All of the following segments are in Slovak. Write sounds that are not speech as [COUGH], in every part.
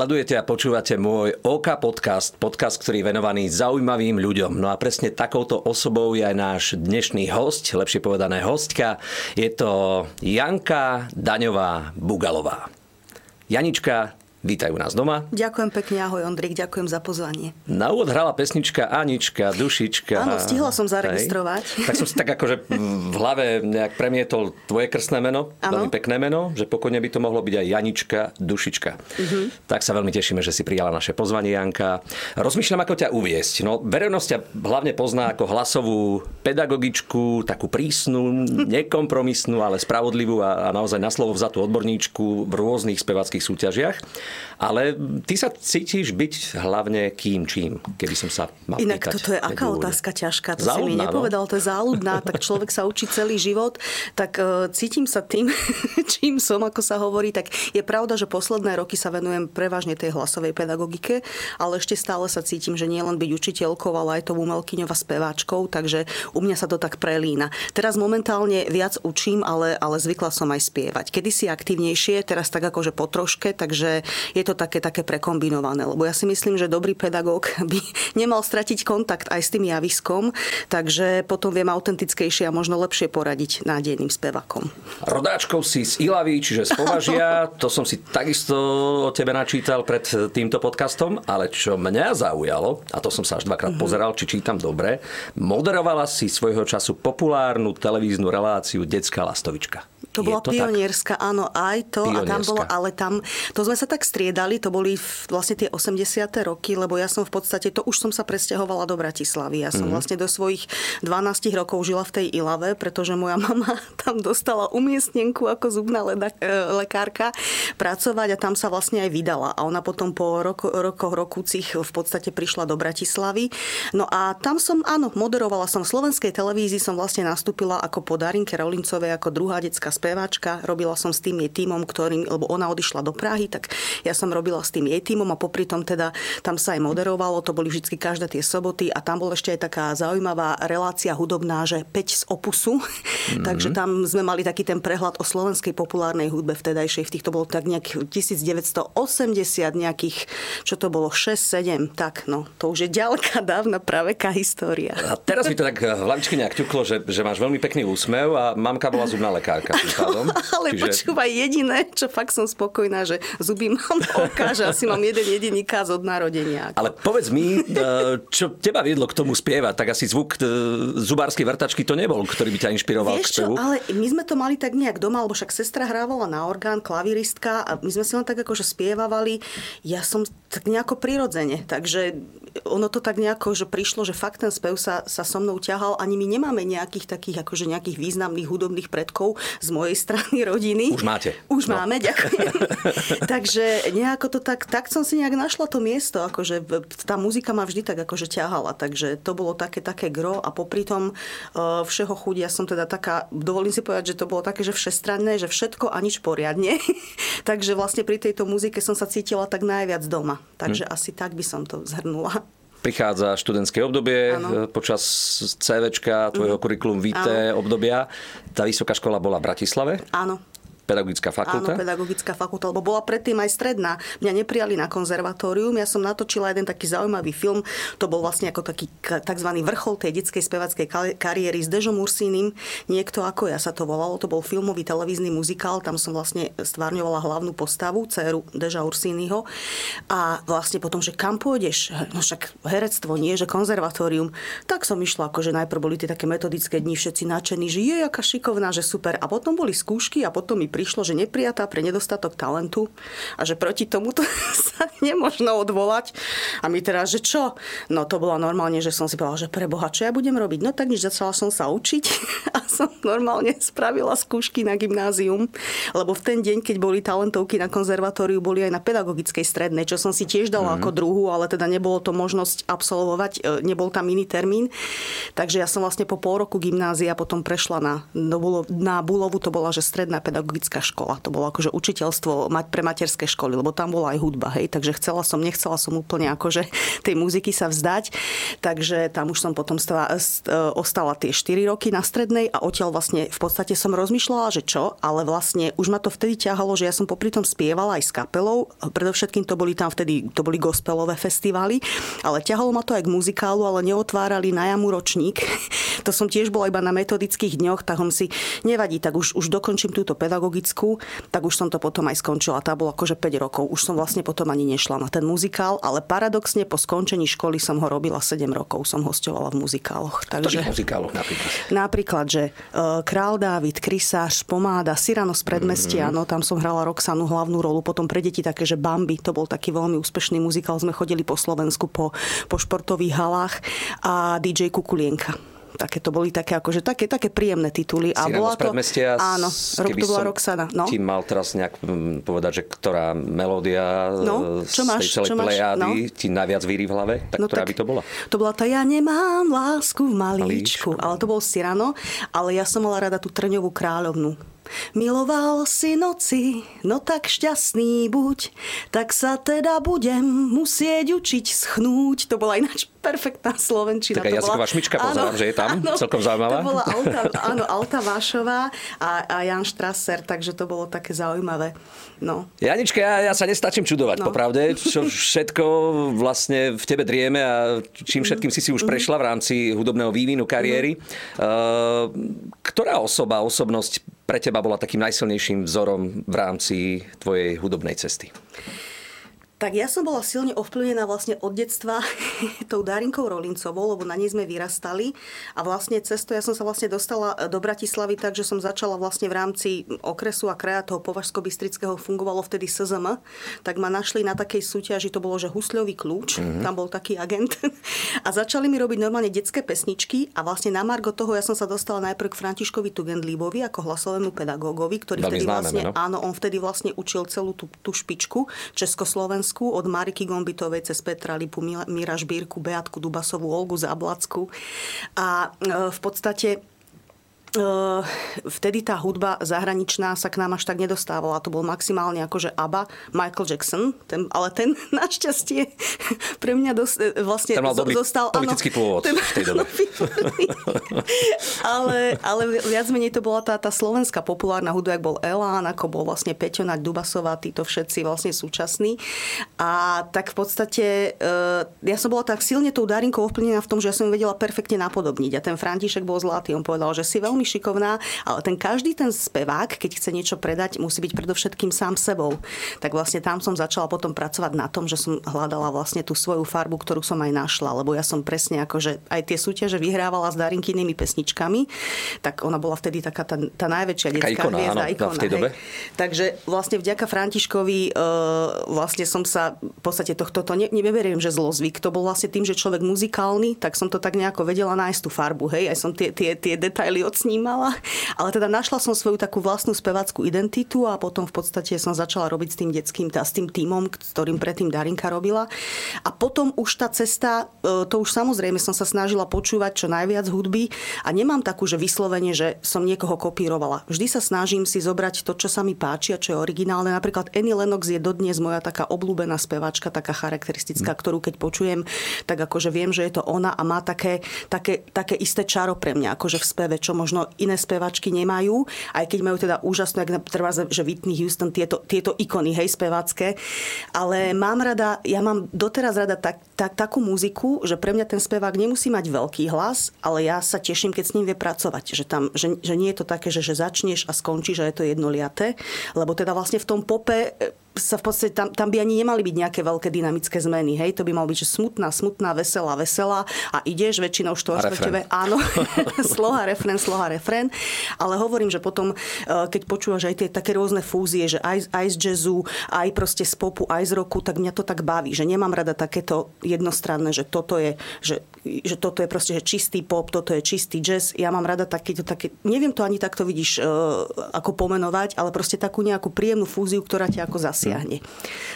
Sledujete a počúvate môj OK podcast, podcast, ktorý je venovaný zaujímavým ľuďom. No a presne takouto osobou je aj náš dnešný host, lepšie povedané hostka. Je to Janka Daňová Bugalová. Janička, Vítajú nás doma. Ďakujem pekne, ahoj Ondrik, ďakujem za pozvanie. Na úvod hrala pesnička Anička, Dušička. Áno, stihla som zaregistrovať. Hej. Tak som si tak akože v hlave nejak premietol tvoje krstné meno, ano. veľmi pekné meno, že pokojne by to mohlo byť aj Janička, Dušička. Uh-huh. Tak sa veľmi tešíme, že si prijala naše pozvanie, Janka. Rozmýšľam, ako ťa uviesť. No, verejnosť ťa hlavne pozná ako hlasovú pedagogičku, takú prísnu, [LAUGHS] nekompromisnú, ale spravodlivú a, a naozaj na slovo vzatú odborníčku v rôznych spevackých súťažiach. Ale ty sa cítiš byť hlavne kým čím, keby som sa mal Inak pýtať, toto je aká ľudia. otázka ťažká, to záľudná, si mi nepovedal, no? to je záľudná, [LAUGHS] tak človek sa učí celý život, tak uh, cítim sa tým, [LAUGHS] čím som, ako sa hovorí, tak je pravda, že posledné roky sa venujem prevažne tej hlasovej pedagogike, ale ešte stále sa cítim, že nie len byť učiteľkou, ale aj tou umelkyňou a speváčkou, takže u mňa sa to tak prelína. Teraz momentálne viac učím, ale, ale zvykla som aj spievať. Kedy si aktívnejšie, teraz tak akože po troške, takže je to také, také prekombinované. Lebo ja si myslím, že dobrý pedagóg [LAUGHS] by nemal stratiť kontakt aj s tým javiskom, takže potom viem autentickejšie a možno lepšie poradiť nádejným spevakom. Rodáčkou si z Ilavy, čiže z Považia, [LAUGHS] to som si takisto o tebe načítal pred týmto podcastom, ale čo mňa zaujalo, a to som sa až dvakrát mm-hmm. pozeral, či čítam dobre, moderovala si svojho času populárnu televíznu reláciu Detská lastovička. To bola to pionierska, tak? áno, aj to. Pionierska. A tam bolo, ale tam, to sme sa tak striedali, to boli vlastne tie 80. roky, lebo ja som v podstate, to už som sa presťahovala do Bratislavy. Ja som mm-hmm. vlastne do svojich 12 rokov žila v tej Ilave, pretože moja mama [LAUGHS] tam dostala umiestnenku ako zubná leda, e, lekárka pracovať a tam sa vlastne aj vydala. A ona potom po roko, rokoch rokúcich v podstate prišla do Bratislavy. No a tam som, áno, moderovala som v slovenskej televízii, som vlastne nastúpila ako podarinke Rolincovej, ako druhá detská speváčka, robila som s tým jej týmom, ktorým, lebo ona odišla do Prahy, tak ja som robila s tým jej týmom a popri tom teda tam sa aj moderovalo, to boli vždy každé tie soboty a tam bola ešte aj taká zaujímavá relácia hudobná, že 5 z opusu, mm-hmm. [LAUGHS] takže tam sme mali taký ten prehľad o slovenskej populárnej hudbe vtedajšej, v týchto bolo tak nejak 1980 nejakých, čo to bolo, 6-7, tak no, to už je ďalká dávna praveká história. A teraz mi to tak v hlavičke nejak ťuklo, že, že máš veľmi pekný úsmev a mamka bola zubná lekárka [LAUGHS] tým pádom. [LAUGHS] Ale Čiže... počúvaj, jediné, čo fakt som spokojná, že zuby mám oka, že asi mám jeden jediný káz od narodenia. Ale povedz mi, e, čo teba viedlo k tomu spievať, tak asi zvuk e, zubárskej vrtačky to nebol, ktorý by ťa inšpiroval Vieš k spevu. Čo, ale my sme to mali tak nejak doma, lebo však sestra hrávala na orgán, klaviristka a my sme si len tak akože spievavali. Ja som tak nejako prirodzene, takže ono to tak nejako, že prišlo, že fakt ten spev sa, sa so mnou ťahal. Ani my nemáme nejakých takých akože nejakých významných hudobných predkov z mojej strany rodiny. Už máte. Už no. máme, ďakujem. [LAUGHS] takže nejako to tak, tak som si nejak našla to miesto, akože tá muzika ma vždy tak akože ťahala, takže to bolo také, také gro a popri tom uh, všeho chuť, ja som teda taká, dovolím si povedať, že to bolo také, že všestranné, že všetko a nič poriadne. [LAUGHS] takže vlastne pri tejto muzike som sa cítila tak najviac doma. Takže hm. asi tak by som to zhrnula prichádza študentské obdobie ano. E, počas CVčka, tvojho mm. kurikulum vitae obdobia. Tá vysoká škola bola v Bratislave? Áno. Pedagogická fakulta? Áno, pedagogická fakulta, lebo bola predtým aj stredná. Mňa neprijali na konzervatórium, ja som natočila jeden taký zaujímavý film, to bol vlastne ako taký tzv. vrchol tej detskej spevackej kariéry s Dežom Ursínim, niekto ako ja sa to volalo, to bol filmový televízny muzikál, tam som vlastne stvárňovala hlavnú postavu, dceru Deža Ursínyho a vlastne potom, že kam pôjdeš, no však herectvo, nie, že konzervatórium, tak som išla, akože najprv boli tie také metodické dni, všetci nadšení, že je aká šikovná, že super a potom boli skúšky a potom mi prišlo, že neprijatá pre nedostatok talentu a že proti tomuto [LAUGHS] sa nemožno odvolať. A my teraz, že čo? No to bola normálne, že som si povedala, že pre Boha, čo ja budem robiť? No tak nič, začala som sa učiť [LAUGHS] a som normálne spravila skúšky na gymnázium, lebo v ten deň, keď boli talentovky na konzervatóriu, boli aj na pedagogickej strednej, čo som si tiež dala mm. ako druhú, ale teda nebolo to možnosť absolvovať, e, nebol tam iný termín. Takže ja som vlastne po pol roku gymnázia potom prešla na, na Bulovu, to bola, že stredná pedagogická pedagogická škola. To bolo akože učiteľstvo pre materské školy, lebo tam bola aj hudba, hej. Takže chcela som, nechcela som úplne akože [LAUGHS] tej muziky sa vzdať. Takže tam už som potom stala, e, ostala tie 4 roky na strednej a odtiaľ vlastne v podstate som rozmýšľala, že čo, ale vlastne už ma to vtedy ťahalo, že ja som popri tom spievala aj s kapelou. Predovšetkým to boli tam vtedy, to boli gospelové festivály, ale ťahalo ma to aj k muzikálu, ale neotvárali na jamu ročník. [LAUGHS] to som tiež bola iba na metodických dňoch, tak si nevadí, tak už, už dokončím túto pedagogickú, tak už som to potom aj skončila. Tá bola akože 5 rokov. Už som vlastne potom ani nešla na ten muzikál, ale paradoxne po skončení školy som ho robila 7 rokov. Som hostovala v muzikáloch. Takže, muzikáloch napríklad? Napríklad, že uh, Král Dávid, Krysáš, Pomáda, Cyrano z predmestia, mm-hmm. no tam som hrala Roxanu hlavnú rolu, potom pre deti také, že Bambi, to bol taký veľmi úspešný muzikál, sme chodili po Slovensku po, po športových halách a DJ Kukulienka také to boli také, akože také, také príjemné tituly. A bola to, áno, rok to bola Roxana. No. Ti mal teraz nejak povedať, že ktorá melódia no, čo máš, z tej celej čo no. ti najviac víri v hlave, tak no, ktorá tak, by to bola? To bola tá Ja nemám lásku v malíčku, malíčku. ale to bol Cyrano, ale ja som mala rada tú Trňovú kráľovnu. Miloval si noci, no tak šťastný buď, tak sa teda budem musieť učiť schnúť. To bola ináč perfektná slovenčina. Taká jazyková bola... šmička, pozerám, že je tam, áno, celkom zaujímavá. To bola Alta, áno, Alta Vášová a, a Jan Strasser, takže to bolo také zaujímavé. No. Janička, ja, ja sa nestačím čudovať, no. popravde, čo všetko vlastne v tebe drieme a čím všetkým si si už mhm. prešla v rámci hudobného vývinu kariéry. Uh, ktorá osoba, osobnosť pre teba bola takým najsilnejším vzorom v rámci tvojej hudobnej cesty? Tak ja som bola silne ovplyvnená vlastne od detstva [LAUGHS] tou Darinkou Rolincovou, lebo na nej sme vyrastali. A vlastne cesto ja som sa vlastne dostala do Bratislavy tak, že som začala vlastne v rámci okresu a kraja toho Považsko-Bystrického fungovalo vtedy SZM, tak ma našli na takej súťaži, to bolo, že husľový kľúč, mm-hmm. tam bol taký agent. [LAUGHS] A začali mi robiť normálne detské pesničky a vlastne na margo toho ja som sa dostala najprv k Františkovi Tugendlíbovi ako hlasovému pedagógovi, ktorý Veľmi vtedy známe, vlastne, no? áno, on vtedy vlastne učil celú tú, tú špičku Československu Slovensku, od Mariky Gombitovej cez Petra Lipu, Mira Žbírku, Beatku Dubasovú, Olgu Zablacku. A e, v podstate vtedy tá hudba zahraničná sa k nám až tak nedostávala. To bol maximálne akože ABBA, Michael Jackson, ten, ale ten [LAUGHS] našťastie pre mňa dos, e, vlastne ten mal dobrý zostal... politický áno, pôvod ten, v tej dobe. [LAUGHS] ale, ale viac menej to bola tá, tá slovenská populárna hudba, ako bol Elán, ako bol vlastne Peťo Naď Dubasová, títo všetci vlastne súčasní. A tak v podstate uh, ja som bola tak silne tou Darinkou ovplyvnená v tom, že ja som vedela perfektne napodobniť. A ten František bol zlatý. On povedal, že si veľmi veľmi šikovná, ale ten každý ten spevák, keď chce niečo predať, musí byť predovšetkým sám sebou. Tak vlastne tam som začala potom pracovať na tom, že som hľadala vlastne tú svoju farbu, ktorú som aj našla, lebo ja som presne ako, že aj tie súťaže vyhrávala s Darinkynými pesničkami, tak ona bola vtedy taká tá, tá najväčšia detská ikona, hviezda, áno, ikona. V tej dobe. Takže vlastne vďaka Františkovi uh, vlastne som sa v podstate tohto to ne, neberiem, že zlozvyk. To bol vlastne tým, že človek muzikálny, tak som to tak nejako vedela nájsť tú farbu, hej, aj som tie, tie, tie detaily odsnívala vnímala. Ale teda našla som svoju takú vlastnú spevackú identitu a potom v podstate som začala robiť s tým detským, tá, s tým týmom, ktorým predtým Darinka robila. A potom už tá cesta, e, to už samozrejme som sa snažila počúvať čo najviac hudby a nemám takú, že vyslovene, že som niekoho kopírovala. Vždy sa snažím si zobrať to, čo sa mi páči a čo je originálne. Napríklad Annie Lennox je dodnes moja taká obľúbená speváčka, taká charakteristická, ktorú keď počujem, tak akože viem, že je to ona a má také, také, také isté čaro pre mňa, akože v speve, čo možno možno iné spevačky nemajú, aj keď majú teda úžasnú, ak treba, že Whitney Houston, tieto, tieto ikony, hej, spevácké. Ale mám rada, ja mám doteraz rada tak, tak, takú muziku, že pre mňa ten spevák nemusí mať veľký hlas, ale ja sa teším, keď s ním vie pracovať. Že, tam, že, že nie je to také, že, že začneš a skončíš, že je to jednoliaté. Lebo teda vlastne v tom pope sa v podstate tam, tam by ani nemali byť nejaké veľké dynamické zmeny. Hej? To by mal byť, že smutná, smutná, veselá, veselá a ideš väčšinou štvorštvrťové. Áno, [LAUGHS] sloha, refren, sloha, refren. Ale hovorím, že potom, e, keď počúvaš aj tie také rôzne fúzie, že aj, aj z jazzu, aj proste z popu, aj z roku, tak mňa to tak baví, že nemám rada takéto jednostranné, že toto je, že, že toto je proste že čistý pop, toto je čistý jazz. Ja mám rada takéto, také, neviem to ani takto vidíš uh, ako pomenovať, ale proste takú nejakú príjemnú fúziu, ktorá ťa ako zasiahne zasiahne.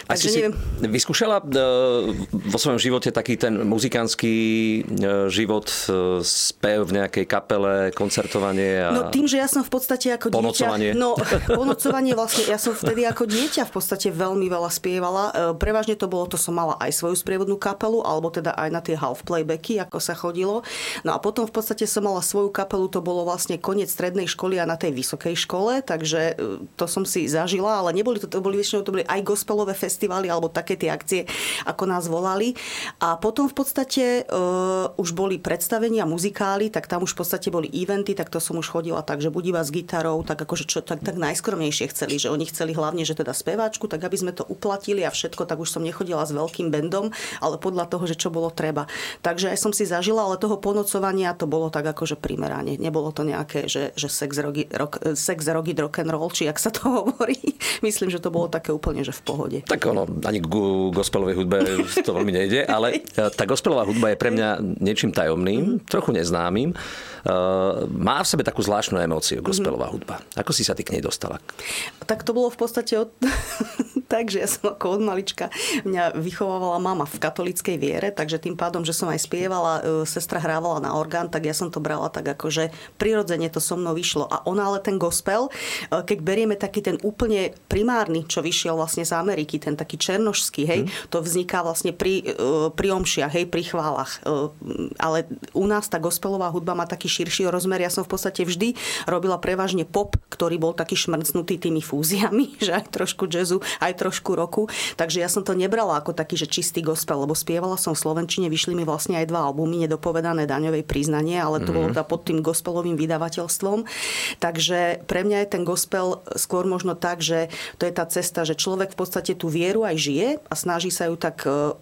A Takže si neviem... vyskúšala uh, vo svojom živote taký ten muzikánsky uh, život, uh, spev v nejakej kapele, koncertovanie a No tým, že ja som v podstate ako ponocovanie. dieťa... No, [LAUGHS] ponocovanie vlastne, ja som vtedy ako dieťa v podstate veľmi veľa spievala. Prevažne to bolo, to som mala aj svoju sprievodnú kapelu, alebo teda aj na tie half playbacky, ako sa chodilo. No a potom v podstate som mala svoju kapelu, to bolo vlastne koniec strednej školy a na tej vysokej škole, takže to som si zažila, ale neboli to, to boli väčšinou to boli aj gospelové festivaly alebo také tie akcie, ako nás volali. A potom v podstate uh, už boli predstavenia, muzikály, tak tam už v podstate boli eventy, tak to som už chodila tak, že buď iba s gitarou, tak akože čo, tak, tak najskromnejšie chceli, že oni chceli hlavne, že teda speváčku, tak aby sme to uplatili a všetko, tak už som nechodila s veľkým bandom, ale podľa toho, že čo bolo treba. Takže aj som si zažila, ale toho ponocovania to bolo tak akože primerane. Nebolo to nejaké, že, že sex, rogi, rock, sex, rogi, rock and roll, či ak sa to [LAUGHS] hovorí. Myslím, že to bolo také úplne, že v pohode. Tak ono, ani k gospelovej hudbe to veľmi nejde, ale [LAUGHS] e, tá gospelová hudba je pre mňa niečím tajomným, mm-hmm. trochu neznámym. Uh, má v sebe takú zvláštnu emóciu gospelová mm-hmm. hudba. Ako si sa ty k nej dostala? Tak to bolo v podstate od... [LAUGHS] tak, že ja som ako od malička, mňa vychovávala mama v katolíckej viere, takže tým pádom, že som aj spievala, e, sestra hrávala na orgán, tak ja som to brala tak ako, že prirodzene to so mnou vyšlo. A ona ale ten gospel, keď berieme taký ten úplne primárny, čo vyšiel vlastne z Ameriky, ten taký černošský, hej, hmm. to vzniká vlastne pri, e, pri omšiach, hej, pri chválach. E, ale u nás tá gospelová hudba má taký širší rozmer. Ja som v podstate vždy robila prevažne pop, ktorý bol taký šmrcnutý tými fúziami, [LAUGHS] že aj trošku jazzu, aj trošku roku. Takže ja som to nebrala ako taký, že čistý gospel, lebo spievala som v Slovenčine, vyšli mi vlastne aj dva albumy, nedopovedané daňovej priznanie, ale to mm. bolo pod tým gospelovým vydavateľstvom. Takže pre mňa je ten gospel skôr možno tak, že to je tá cesta, že človek v podstate tú vieru aj žije a snaží sa ju tak e,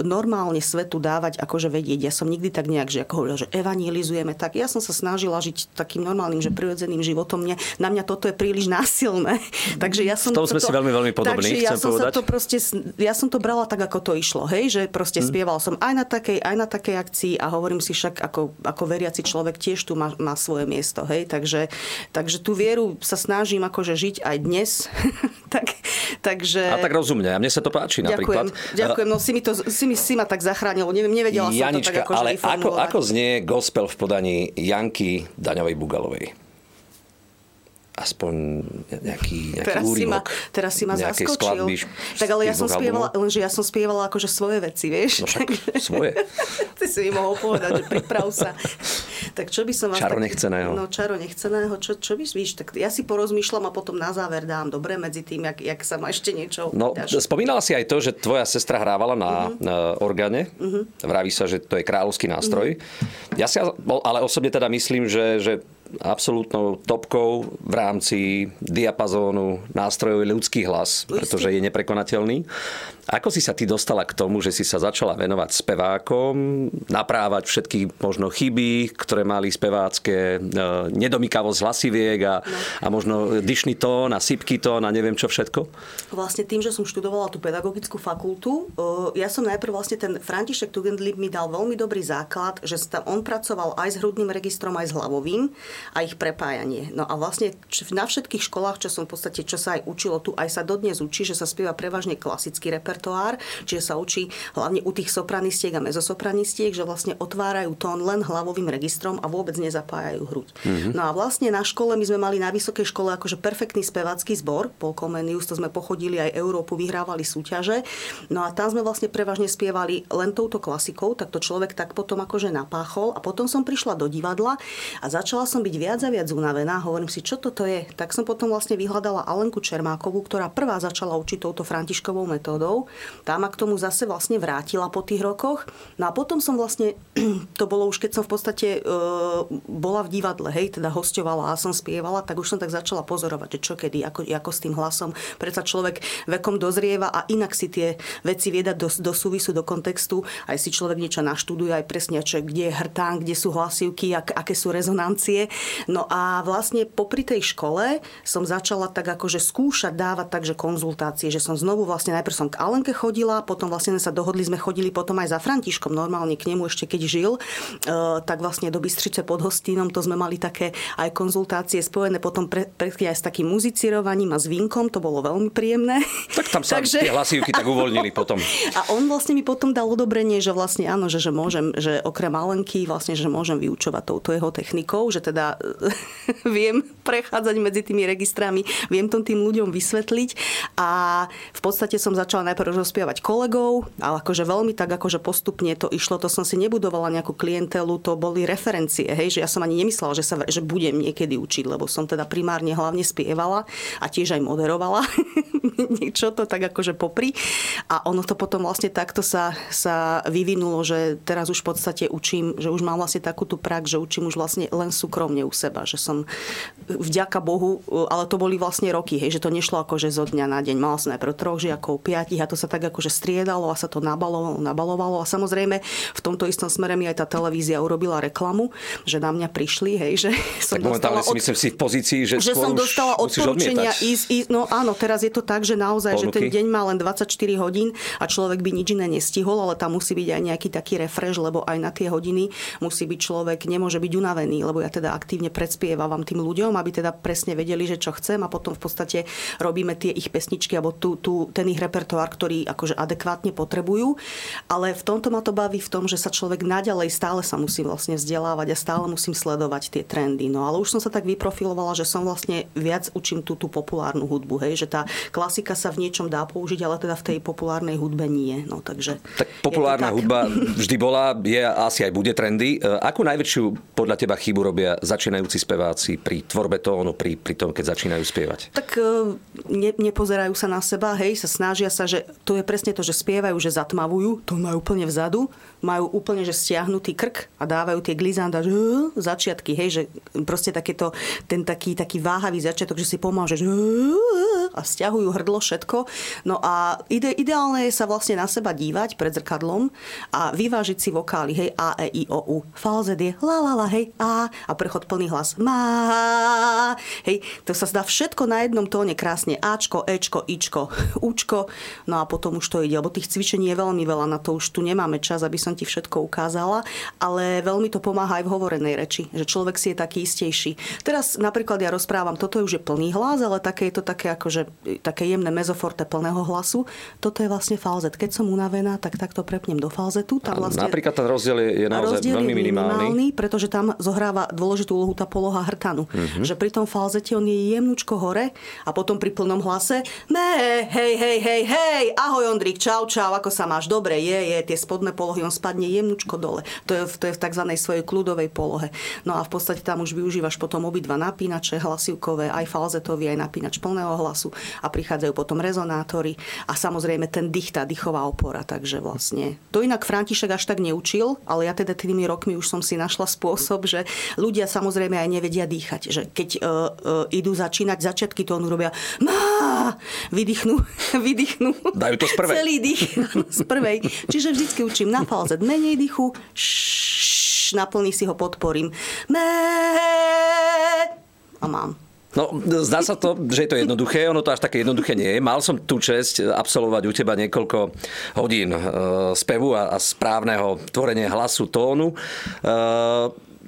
normálne svetu dávať akože vedieť. Ja som nikdy tak nejak, že ako hovorila, že evangelizujeme, tak ja som sa snažila žiť takým normálnym, že prirodzeným životom. Mne, na mňa toto je príliš násilné. [LAUGHS] takže ja som v tom sme toto, si veľmi, veľmi podobní, takže ja som povedať. Sa to proste, ja som to brala tak, ako to išlo. Hej, že proste hmm. spieval som aj na takej, aj na takej akcii a hovorím si však, ako, ako veriaci človek tiež tu má, má svoje miesto. Hej, takže, takže tú vieru sa snažím akože žiť aj dnes. [LAUGHS] tak, takže... A tak rozumne. A mne sa to páči ďakujem, napríklad. Ďakujem. No si mi to si, mi, si ma tak zachránilo. Neviem, nevedela som Janička, to tak ako, ale ako, ako znie gospel v podaní Janky Daňovej Bugalovej? Aspoň nejaký, nejaký teraz úryvok. Si ma, teraz si ma zaskočil. Skladby, tak ale ja som spievala, lenže ja som spievala akože svoje veci, vieš? No však svoje. [LAUGHS] Ty si mi mohol povedať, že priprav sa. tak čo by som vás... Čaro tak, nechceného. No čaro nechceného, čo, čo by, víš, tak ja si porozmýšľam a potom na záver dám dobre medzi tým, jak, jak sa ma ešte niečo... No, dáš. spomínala si aj to, že tvoja sestra hrávala na, uh-huh. na orgáne. Uh-huh. Vraví sa, že to je kráľovský nástroj. Uh-huh. Ja si ale osobne teda myslím, že, že absolútnou topkou v rámci diapazónu nástrojov je ľudský hlas, pretože je neprekonateľný. Ako si sa ty dostala k tomu, že si sa začala venovať spevákom, naprávať všetky možno chyby, ktoré mali spevácké, e, nedomykavosť hlasiviek a, no. a možno dyšný tón a sypky tón a neviem čo všetko? Vlastne tým, že som študovala tú pedagogickú fakultu, e, ja som najprv vlastne ten František Tugendlib mi dal veľmi dobrý základ, že tam on pracoval aj s hrudným registrom, aj s hlavovým a ich prepájanie. No a vlastne na všetkých školách, čo som v podstate, čo sa aj učilo tu, aj sa dodnes učí, že sa spieva prevažne klasický reper repertoár, čiže sa učí hlavne u tých sopranistiek a mezosopranistiek, že vlastne otvárajú tón len hlavovým registrom a vôbec nezapájajú hruď. Mm-hmm. No a vlastne na škole my sme mali na vysokej škole akože perfektný spevácky zbor, Paul Comenius, to sme pochodili aj Európu, vyhrávali súťaže. No a tam sme vlastne prevažne spievali len touto klasikou, tak to človek tak potom akože napáchol a potom som prišla do divadla a začala som byť viac a viac unavená. Hovorím si, čo toto je. Tak som potom vlastne vyhľadala Alenku Čermákovú, ktorá prvá začala učiť touto františkovou metódou tá ma k tomu zase vlastne vrátila po tých rokoch. No a potom som vlastne, [CLEARS THROAT] to bolo už keď som v podstate e, bola v divadle, hej, teda hostovala a som spievala, tak už som tak začala pozorovať, že čo kedy, ako, ako s tým hlasom. Predsa človek vekom dozrieva a inak si tie veci viedať do, do súvisu, do kontextu. Aj si človek niečo naštuduje, aj presne, čo, kde je hrtán, kde sú hlasivky, ak, aké sú rezonancie. No a vlastne popri tej škole som začala tak akože skúšať dávať takže konzultácie, že som znovu vlastne najprv som k Alenke chodila, potom vlastne sa dohodli, sme chodili potom aj za Františkom normálne k nemu ešte keď žil, e, tak vlastne do Bystrice pod Hostínom to sme mali také aj konzultácie spojené potom pre, pre, aj s takým muzicirovaním a s vínkom, to bolo veľmi príjemné. Tak tam [LAUGHS] sa Takže... tie hlasivky tak uvoľnili potom. [LAUGHS] A on vlastne mi potom dal odobrenie, že vlastne áno, že, že môžem, že okrem Alenky vlastne, že môžem vyučovať touto jeho technikou, že teda [LAUGHS] viem prechádzať medzi tými registrami, viem to tým ľuďom vysvetliť a v podstate som začala najprv rozpievať kolegov, ale akože veľmi tak akože postupne to išlo, to som si nebudovala nejakú klientelu, to boli referencie, hej, že ja som ani nemyslela, že, sa, že budem niekedy učiť, lebo som teda primárne hlavne spievala a tiež aj moderovala [LAUGHS] niečo to tak akože popri. A ono to potom vlastne takto sa, sa vyvinulo, že teraz už v podstate učím, že už mám vlastne takú tú prax, že učím už vlastne len súkromne u seba, že som vďaka Bohu, ale to boli vlastne roky, hej, že to nešlo akože zo dňa na deň. Mala som najprv troch žiakov, piatich a to sa tak akože striedalo a sa to nabalovalo, nabalovalo a samozrejme v tomto istom smere mi aj tá televízia urobila reklamu, že na mňa prišli, hej, že som tak dostala od... si myslím si v pozícii, že, že som dostala odporúčania ísť, ísť, no áno, teraz je to tak, že naozaj, Ponuky. že ten deň má len 24 hodín a človek by nič iné nestihol, ale tam musí byť aj nejaký taký refresh, lebo aj na tie hodiny musí byť človek, nemôže byť unavený, lebo ja teda aktívne predspievam tým ľuďom, aby teda presne vedeli, že čo chcem a potom v podstate robíme tie ich pesničky alebo tú, tú, ten ich repertoár, ktorý akože adekvátne potrebujú. Ale v tomto ma to baví v tom, že sa človek naďalej stále sa musí vlastne vzdelávať a stále musím sledovať tie trendy. No ale už som sa tak vyprofilovala, že som vlastne viac učím tú, tú populárnu hudbu, hej, že tá klasika sa v niečom dá použiť, ale teda v tej populárnej hudbe nie. No, takže tak populárna tak. hudba vždy bola, je asi aj bude trendy. E, akú najväčšiu podľa teba chybu robia začínajúci speváci pri tvorbe tónu, pri, pri tom, keď začínajú spievať? Tak e, ne, nepozerajú sa na seba, hej, sa snažia sa, že to je presne to, že spievajú, že zatmavujú, to majú úplne vzadu, majú úplne, že stiahnutý krk a dávajú tie glizanda, že začiatky, hej, že proste takéto, ten taký, taký váhavý začiatok, že si pomáže, že a stiahujú hrdlo všetko. No a ide, ideálne je sa vlastne na seba dívať pred zrkadlom a vyvážiť si vokály, hej, A, E, I, O, U. Falzet je la, la, la, hej, A a prechod plný hlas má, hej, to sa zdá všetko na jednom tóne krásne, Ačko, Ečko, Ičko, [LAUGHS] Učko, no a potom už to ide, lebo tých cvičení je veľmi veľa, na to už tu nemáme čas, aby som ti všetko ukázala, ale veľmi to pomáha aj v hovorenej reči, že človek si je taký istejší. Teraz napríklad ja rozprávam, toto je už je plný hlas, ale také je to také akože také jemné mezoforte plného hlasu. Toto je vlastne falzet. Keď som unavená, tak takto prepnem do falzetu. Tam vlastne... Napríklad ten rozdiel je, je naozaj rozdiel veľmi minimálny. minimálny. pretože tam zohráva dôležitú úlohu tá poloha hrtanu. Mm-hmm. Že pri tom falzete on je jemnúčko hore a potom pri plnom hlase me, hej, hej, hej, hej, ahoj Ondrik, čau, čau, ako sa máš? Dobre, je, je, tie spodné polohy, on spadne jemnúčko dole. To je, to je v tzv. svojej kľudovej polohe. No a v podstate tam už využívaš potom obidva napínače hlasivkové, aj falzetový, aj napínač plného hlasu a prichádzajú potom rezonátory a samozrejme ten dých, tá dýchová opora. Takže vlastne to inak František až tak neučil, ale ja teda tými rokmi už som si našla spôsob, že ľudia samozrejme aj nevedia dýchať. Že keď uh, uh, idú začínať, začiatky tónu robia má, vydýchnú, [LAUGHS] vydýchnú. Dajú to z prvej. Celý dých z prvej. Čiže vždycky učím na falzet menej dýchu, šš, naplný si ho podporím. Mé, a mám. No, zdá sa to, že je to jednoduché, ono to až také jednoduché nie je. Mal som tú čest absolvovať u teba niekoľko hodín e, spevu a, a správneho tvorenia hlasu, tónu. E,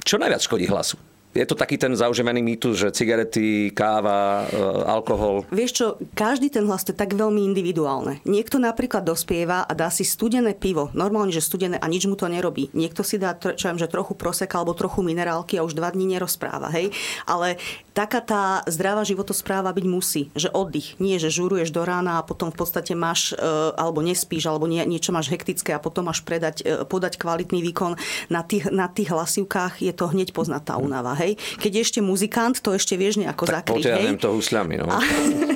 čo najviac škodí hlasu? Je to taký ten zaužívaný mýtus, že cigarety, káva, e, alkohol. Vieš čo, každý ten hlas je tak veľmi individuálne. Niekto napríklad dospieva a dá si studené pivo, normálne, že studené a nič mu to nerobí. Niekto si dá, čo viem, že trochu proseka alebo trochu minerálky a už dva dní nerozpráva, hej. Ale taká tá zdravá životospráva byť musí, že oddych, nie že žuruješ do rána a potom v podstate máš, e, alebo nespíš, alebo nie, niečo máš hektické a potom máš predať, e, podať kvalitný výkon. Na tých, na tých hlasivkách je to hneď poznať tá únava, hej. Keď je ešte muzikant, to ešte vieš nejako tak zakryť. Tak to husľami, no. A,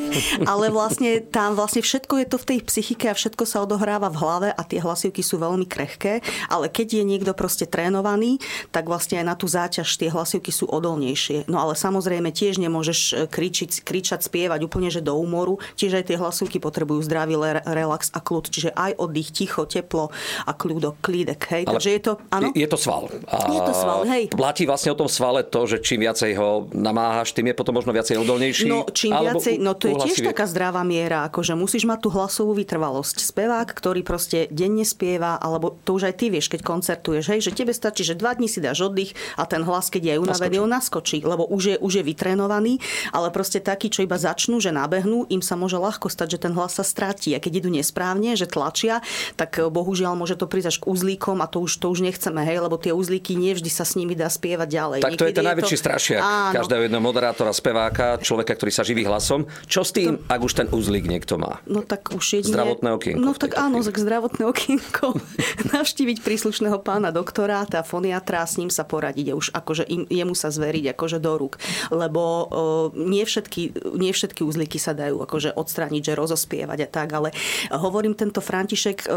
[LAUGHS] ale vlastne tam vlastne všetko je to v tej psychike a všetko sa odohráva v hlave a tie hlasivky sú veľmi krehké, ale keď je niekto proste trénovaný, tak vlastne aj na tú záťaž tie hlasivky sú odolnejšie. No ale samozrejme tiež nemôžeš e, kričiť, kričať, spievať úplne, že do úmoru, tiež aj tie hlasivky potrebujú zdravý relax a kľud, čiže aj oddych, ticho, teplo a kľudok, klídek. Hej. Ale Takže je to, áno? Je to sval. A je to sval, hej. Platí vlastne o tom svale to, že čím viacej ho namáhaš, tým je potom možno viacej odolnejší? No, čím viacej, no to je tiež taká zdravá miera, akože musíš mať tú hlasovú vytrvalosť. Spevák, ktorý proste denne spieva, alebo to už aj ty vieš, keď koncertuješ, hej, že tebe stačí, že dva dní si dáš oddych a ten hlas, keď je unavený, on naskočí, lebo už je, už je vytrénovaný, ale proste takí, čo iba začnú, že nabehnú, im sa môže ľahko stať, že ten hlas sa stratí. A keď idú nesprávne, že tlačia, tak eh, bohužiaľ môže to prísť až k uzlíkom a to už, to už nechceme, hej, lebo tie uzlíky nevždy sa s nimi dá spievať ďalej. Tak to Niekedy je ten najväčší to... strašiak Áno. každého jedného moderátora, speváka, človeka, ktorý sa živí hlasom. Čo s tým, to... ak už ten uzlík niekto má? No tak už jedine... Zdravotné okienko. No tak áno, tak zdravotné okienko. [LAUGHS] Navštíviť príslušného pána doktora, tá foniatra, s ním sa poradiť už akože im, jemu sa zveriť akože do rúk. Lebo uh, nie, všetky, nie všetky uzlíky sa dajú akože odstrániť, že rozospievať a tak, ale hovorím, tento František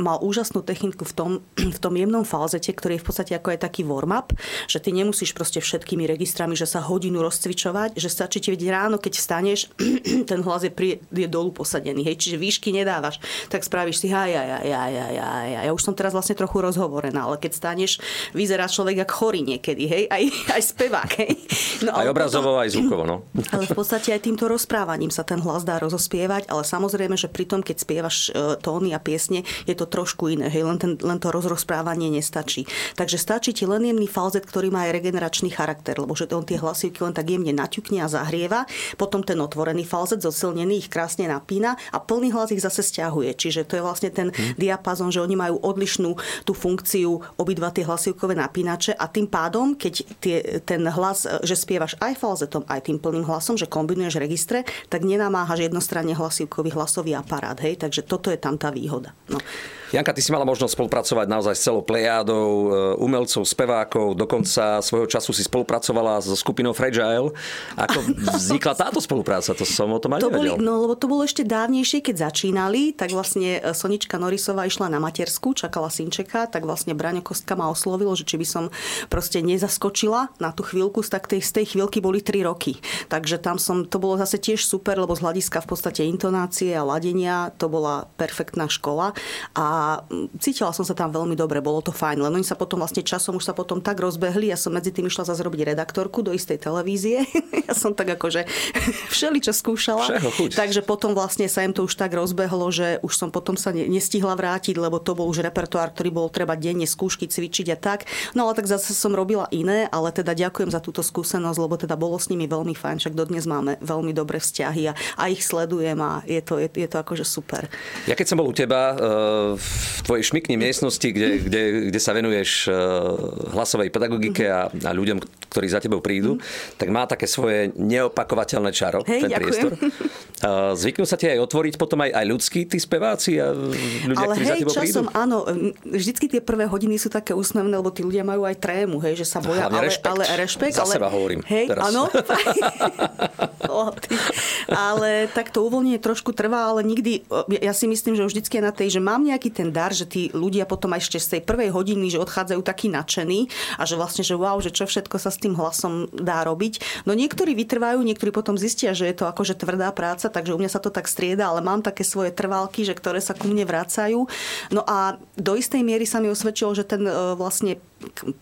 mal úžasnú techniku v tom, v tom jemnom falzete, ktorý je v podstate ako aj taký warm-up, že ty nemusíš proste všetkými registrami, že sa hodinu rozcvičovať, že stačí ti vedieť ráno, keď vstaneš, [CLEARS THROAT] ten hlas je, pri, je dolu posadený, hej, čiže výšky nedávaš, tak spravíš si haj, haj, haj, haj, haj, haj. Ja už som teraz vlastne trochu rozhovorená, ale keď staneš, vyzerá človek ako chorý niekedy, hej, aj, aj spevák, hej. No, aj obrazovo, aj zvukovo, no. Ale v podstate aj týmto rozprávaním sa ten hlas dá rozospievať, ale samozrejme, že pri tom, keď spievaš e, tóny a piesne, je to trošku iné, hej, len, ten, len to rozprávanie nestačí. Takže stačí ti len jemný falzet, ktorý má aj regeneračný charakter, lebo že on tie hlasivky len tak jemne naťukne a zahrieva, potom ten otvorený falzet zosilnený ich krásne napína a plný hlas ich zase stiahuje. Čiže to je vlastne ten hmm. diapazon, že oni majú odlišnú tú funkciu obidva tie hlasivkové napínače a tým pádom, keď tie, ten hlas, že spievaš aj falzetom, aj tým plným hlasom, že kombinuješ registre, tak nenamáhaš jednostranne hlasivkový hlasový aparát. Hej? Takže toto je tam tá výhoda. No. Janka, ty si mala možnosť spolupracovať naozaj s celou plejádou e, umelcov, spevákov, dokonca svojho času si spolupracovala so skupinou Fragile. Ako vznikla táto spolupráca? To som o tom aj to boli, No, lebo to bolo ešte dávnejšie, keď začínali, tak vlastne e, Sonička Norisová išla na matersku, čakala synčeka, tak vlastne Braňo Kostka ma oslovilo, že či by som proste nezaskočila na tú chvíľku, tak tej, z tej chvíľky boli 3 roky. Takže tam som, to bolo zase tiež super, lebo z hľadiska v podstate intonácie a ladenia to bola perfektná škola. A a cítila som sa tam veľmi dobre, bolo to fajn. Len oni sa potom vlastne časom už sa potom tak rozbehli, ja som medzi tým išla zase robiť redaktorku do istej televízie. [LAUGHS] ja som tak akože [LAUGHS] všeli čo skúšala. Takže potom vlastne sa im to už tak rozbehlo, že už som potom sa nestihla vrátiť, lebo to bol už repertoár, ktorý bol treba denne skúšky, cvičiť a tak. No ale tak zase som robila iné, ale teda ďakujem za túto skúsenosť, lebo teda bolo s nimi veľmi fajn, však dodnes máme veľmi dobré vzťahy a, a ich sledujem a je to, je, je to akože super. Ja keď som bol u teba uh v tvojej šmikni miestnosti, kde, kde, kde sa venuješ eh, hlasovej pedagogike a, a ľuďom, ktorí za tebou prídu, tak má také svoje neopakovateľné čaro, Hej, ten ďakujem. priestor. Zvyknú sa ti aj otvoriť potom aj, aj ľudskí tí speváci a ľudia, Ale ktorí hej, za tebou časom, prídu? áno, vždycky tie prvé hodiny sú také úsmevné, lebo tí ľudia majú aj trému, hej, že sa boja, ale, rešpekt. ale rešpekt. Za ale, seba hovorím hej, teraz. Áno, [LAUGHS] ale tak to uvoľnenie trošku trvá, ale nikdy, ja si myslím, že vždycky je na tej, že mám nejaký ten dar, že tí ľudia potom aj ešte z tej prvej hodiny, že odchádzajú takí nadšení a že vlastne, že wow, že čo všetko sa s tým hlasom dá robiť. No niektorí vytrvajú, niektorí potom zistia, že je to akože tvrdá práca, takže u mňa sa to tak strieda, ale mám také svoje trvalky, že ktoré sa ku mne vracajú. No a do istej miery sa mi osvedčilo, že ten e, vlastne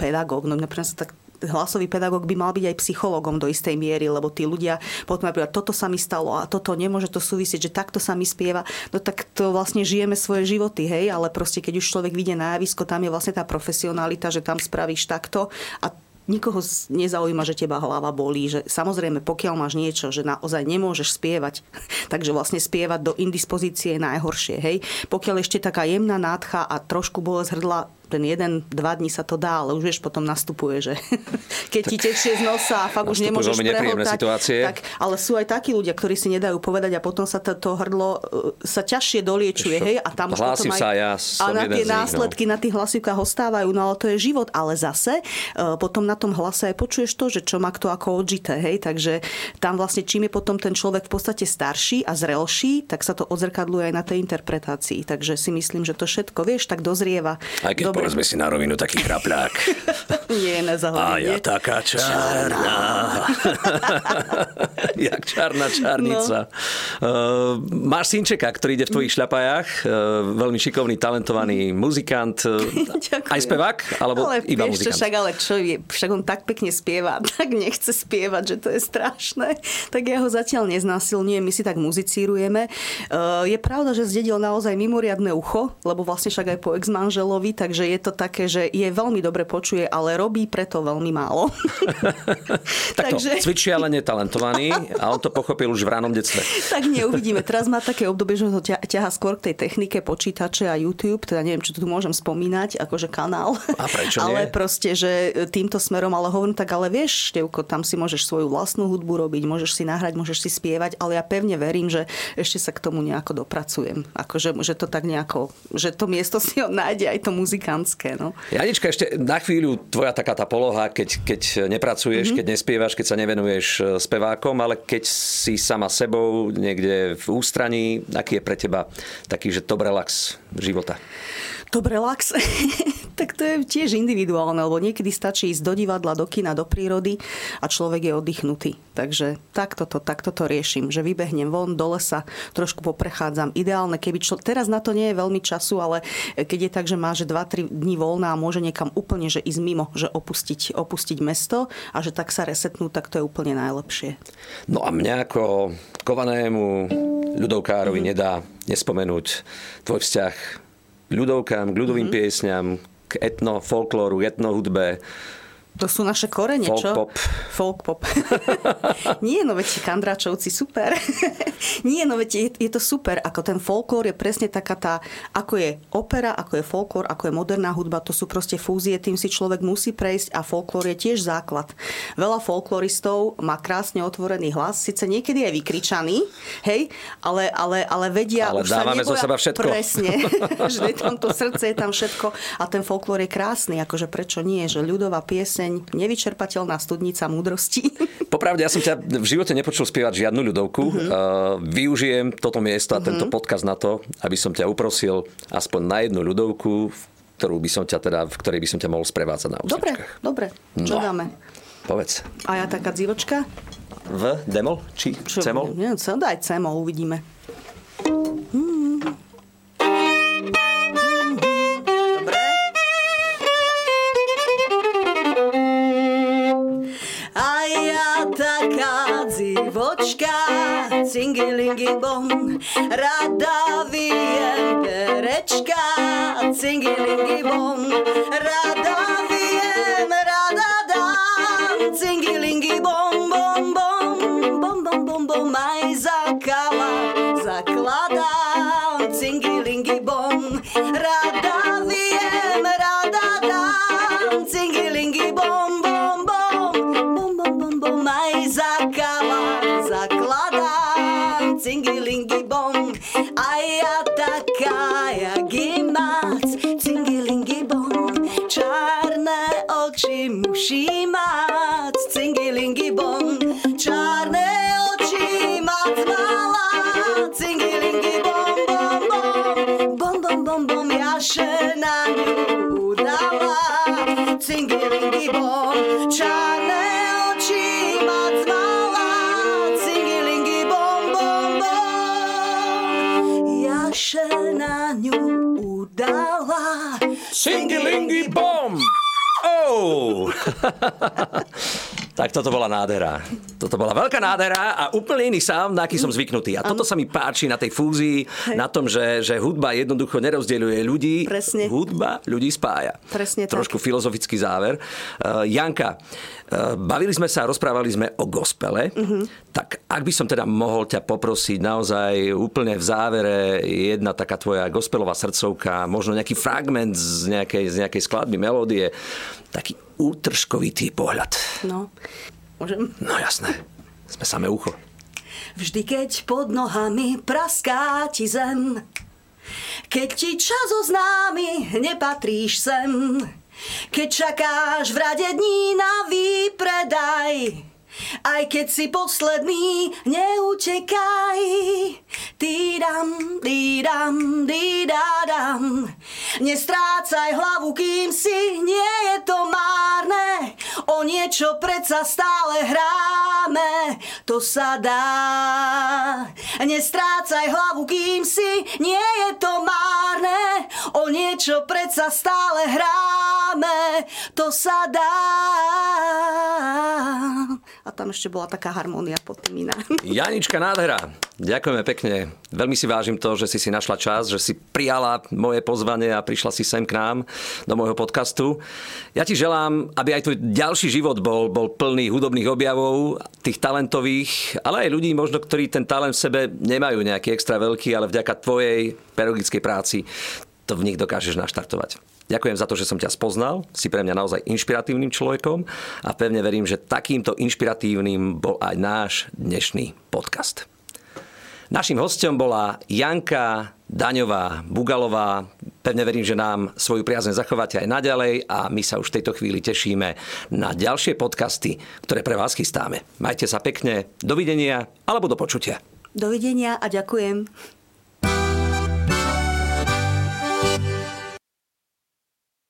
pedagóg, no napríklad sa tak hlasový pedagóg by mal byť aj psychologom do istej miery, lebo tí ľudia potom napríklad toto sa mi stalo a toto nemôže to súvisieť, že takto sa mi spieva. No tak to vlastne žijeme svoje životy, hej, ale proste keď už človek vyjde na javisko, tam je vlastne tá profesionalita, že tam spravíš takto a nikoho nezaujíma, že teba hlava bolí, že samozrejme, pokiaľ máš niečo, že naozaj nemôžeš spievať, [LAUGHS] takže vlastne spievať do indispozície je najhoršie, hej. Pokiaľ ešte taká jemná nádcha a trošku bolesť hrdla, ten jeden, dva dní sa to dá, ale už vieš, potom nastupuje, že [LAUGHS] keď ti tečie z nosa a fakt už nemôžeš prehotať. situácie. Tak, ale sú aj takí ľudia, ktorí si nedajú povedať a potom sa to, to hrdlo e, sa ťažšie doliečuje, hej, a tam už potom aj, sa, ja a na tie no. následky no. na tých hlasivkách ostávajú, no ale to je život, ale zase e, potom na tom hlase aj počuješ to, že čo má kto ako odžité, hej, takže tam vlastne čím je potom ten človek v podstate starší a zrelší, tak sa to odzrkadluje aj na tej interpretácii. Takže si myslím, že to všetko, vieš, tak dozrieva. Aj keď Dobre. Povedzme si na rovinu taký krapľák. [LAUGHS] Nie, na A ja taká čárna. [LAUGHS] Jak čárna čárnica. No. Uh, máš synčeka, ktorý ide v tvojich šľapajách. Uh, veľmi šikovný, talentovaný muzikant. aj spevák? Alebo ale iba vieš, muzikant? Čo, však, ale čo je, však on tak pekne spieva, [LAUGHS] tak nechce spievať, že to je strašné. Tak ja ho zatiaľ neznásilňujem, my si tak muzicírujeme. Uh, je pravda, že zdedil naozaj mimoriadne ucho, lebo vlastne však aj po ex-manželovi, takže je to také, že je veľmi dobre počuje, ale robí preto veľmi málo. [LAUGHS] tak takže... cvičí, ale netalentovaný a on to pochopil už v ránom detstve. [LAUGHS] tak neuvidíme. Teraz má také obdobie, že ho ťaha skôr k tej technike počítače a YouTube, teda neviem, či to tu môžem spomínať, akože kanál. A prečo [LAUGHS] nie? Ale proste, že týmto smerom, ale hovorím tak, ale vieš, Števko, tam si môžeš svoju vlastnú hudbu robiť, môžeš si nahrať, môžeš si spievať, ale ja pevne verím, že ešte sa k tomu nejako dopracujem. Akože, že to tak nejako, že to miesto si ho nájde aj to muzikantské. No. Janička, ešte na chvíľu tvoja taká tá poloha, keď, keď nepracuješ, mm-hmm. keď nespievaš, keď sa nevenuješ e, spevákom, ale keď si sama sebou niekde v ústraní, aký je pre teba taký, že top relax života? Top relax? [LAUGHS] tak to je tiež individuálne, lebo niekedy stačí ísť do divadla, do kina, do prírody a človek je oddychnutý. Takže takto to, takto to riešim, že vybehnem von do lesa, trošku poprechádzam. Ideálne, keby člo... Teraz na to nie je veľmi času, ale keď je tak, že má že 2-3 dní voľná a môže niekam úplne že ísť mimo, že opustiť, opustiť mesto a že tak sa resetnú, tak to je úplne najlepšie. No a mňa ako kovanému ľudovkárovi mm-hmm. nedá nespomenúť tvoj vzťah ľudovkám, k ľudovým mm-hmm. piesňam, k etno, folklóru, etno hudbe, to sú naše korene, Folk čo? Pop. Folk pop. [LAUGHS] Nie, no veď Kandračovci, super. [LAUGHS] Nie, no veď je, je to super. Ako ten folklór je presne taká tá, ako je opera, ako je folklór, ako je moderná hudba, to sú proste fúzie, tým si človek musí prejsť a folklór je tiež základ. Veľa folkloristov má krásne otvorený hlas, síce niekedy je vykričaný, hej, ale, ale, ale vedia, ale už dávame sa neboja, zo seba všetko. Presne, [LAUGHS] že je tam to srdce, je tam všetko a ten folklór je krásny, akože prečo nie, že ľudová pieseň pieseň Nevyčerpateľná studnica múdrosti. [LAUGHS] Popravde, ja som ťa v živote nepočul spievať žiadnu ľudovku. Uh-huh. Uh, využijem toto miesto a uh-huh. tento podcast na to, aby som ťa uprosil aspoň na jednu ľudovku, ktorú by som ťa teda, v ktorej by som ťa mohol sprevádzať na úsečkách. Dobre, dobre. Čo no. dáme? Povedz. A ja taká dzivočka? V demol? Či Čo, cemol? Neviem, daj cemol, uvidíme. Hmm. Cingilingi bom, rada vijem perečka, cingilingi bom, rada vijem, a ja taká jak imac cingilingi bong čárne oči musí mať Tak toto bola nádhera. Toto bola veľká nádhera a úplne iný sám, na aký som zvyknutý. A toto sa mi páči na tej fúzii, Hej. na tom, že, že hudba jednoducho nerozdeľuje ľudí. Presne. Hudba ľudí spája. Presne Trošku tak. filozofický záver. Uh, Janka, uh, bavili sme sa a rozprávali sme o gospele. Uh-huh. Tak ak by som teda mohol ťa poprosiť naozaj úplne v závere jedna taká tvoja gospelová srdcovka, možno nejaký fragment z nejakej, z nejakej skladby, melódie, taký útržkovitý pohľad. No, môžem? No jasné, sme samé ucho. Vždy, keď pod nohami praská ti zem, keď ti čas oznámi, nepatríš sem, keď čakáš v rade dní na výpredaj, aj keď si posledný, neutekaj. Týdam, týdam, týdadam. Nestrácaj hlavu, kým si, nie je to márne. O niečo predsa stále hráme, to sa dá. Nestrácaj hlavu, kým si, nie je to márne. O niečo predsa stále hráme, to sa dá tam ešte bola taká harmónia pod tým iná. [LAUGHS] Janička nádhera, ďakujeme pekne. Veľmi si vážim to, že si si našla čas, že si prijala moje pozvanie a prišla si sem k nám do môjho podcastu. Ja ti želám, aby aj tvoj ďalší život bol, bol plný hudobných objavov, tých talentových, ale aj ľudí možno, ktorí ten talent v sebe nemajú nejaký extra veľký, ale vďaka tvojej pedagogickej práci to v nich dokážeš naštartovať. Ďakujem za to, že som ťa spoznal. Si pre mňa naozaj inšpiratívnym človekom a pevne verím, že takýmto inšpiratívnym bol aj náš dnešný podcast. Našim hostom bola Janka Daňová Bugalová. Pevne verím, že nám svoju priazeň zachováte aj naďalej a my sa už v tejto chvíli tešíme na ďalšie podcasty, ktoré pre vás chystáme. Majte sa pekne, dovidenia alebo do počutia. Dovidenia a ďakujem.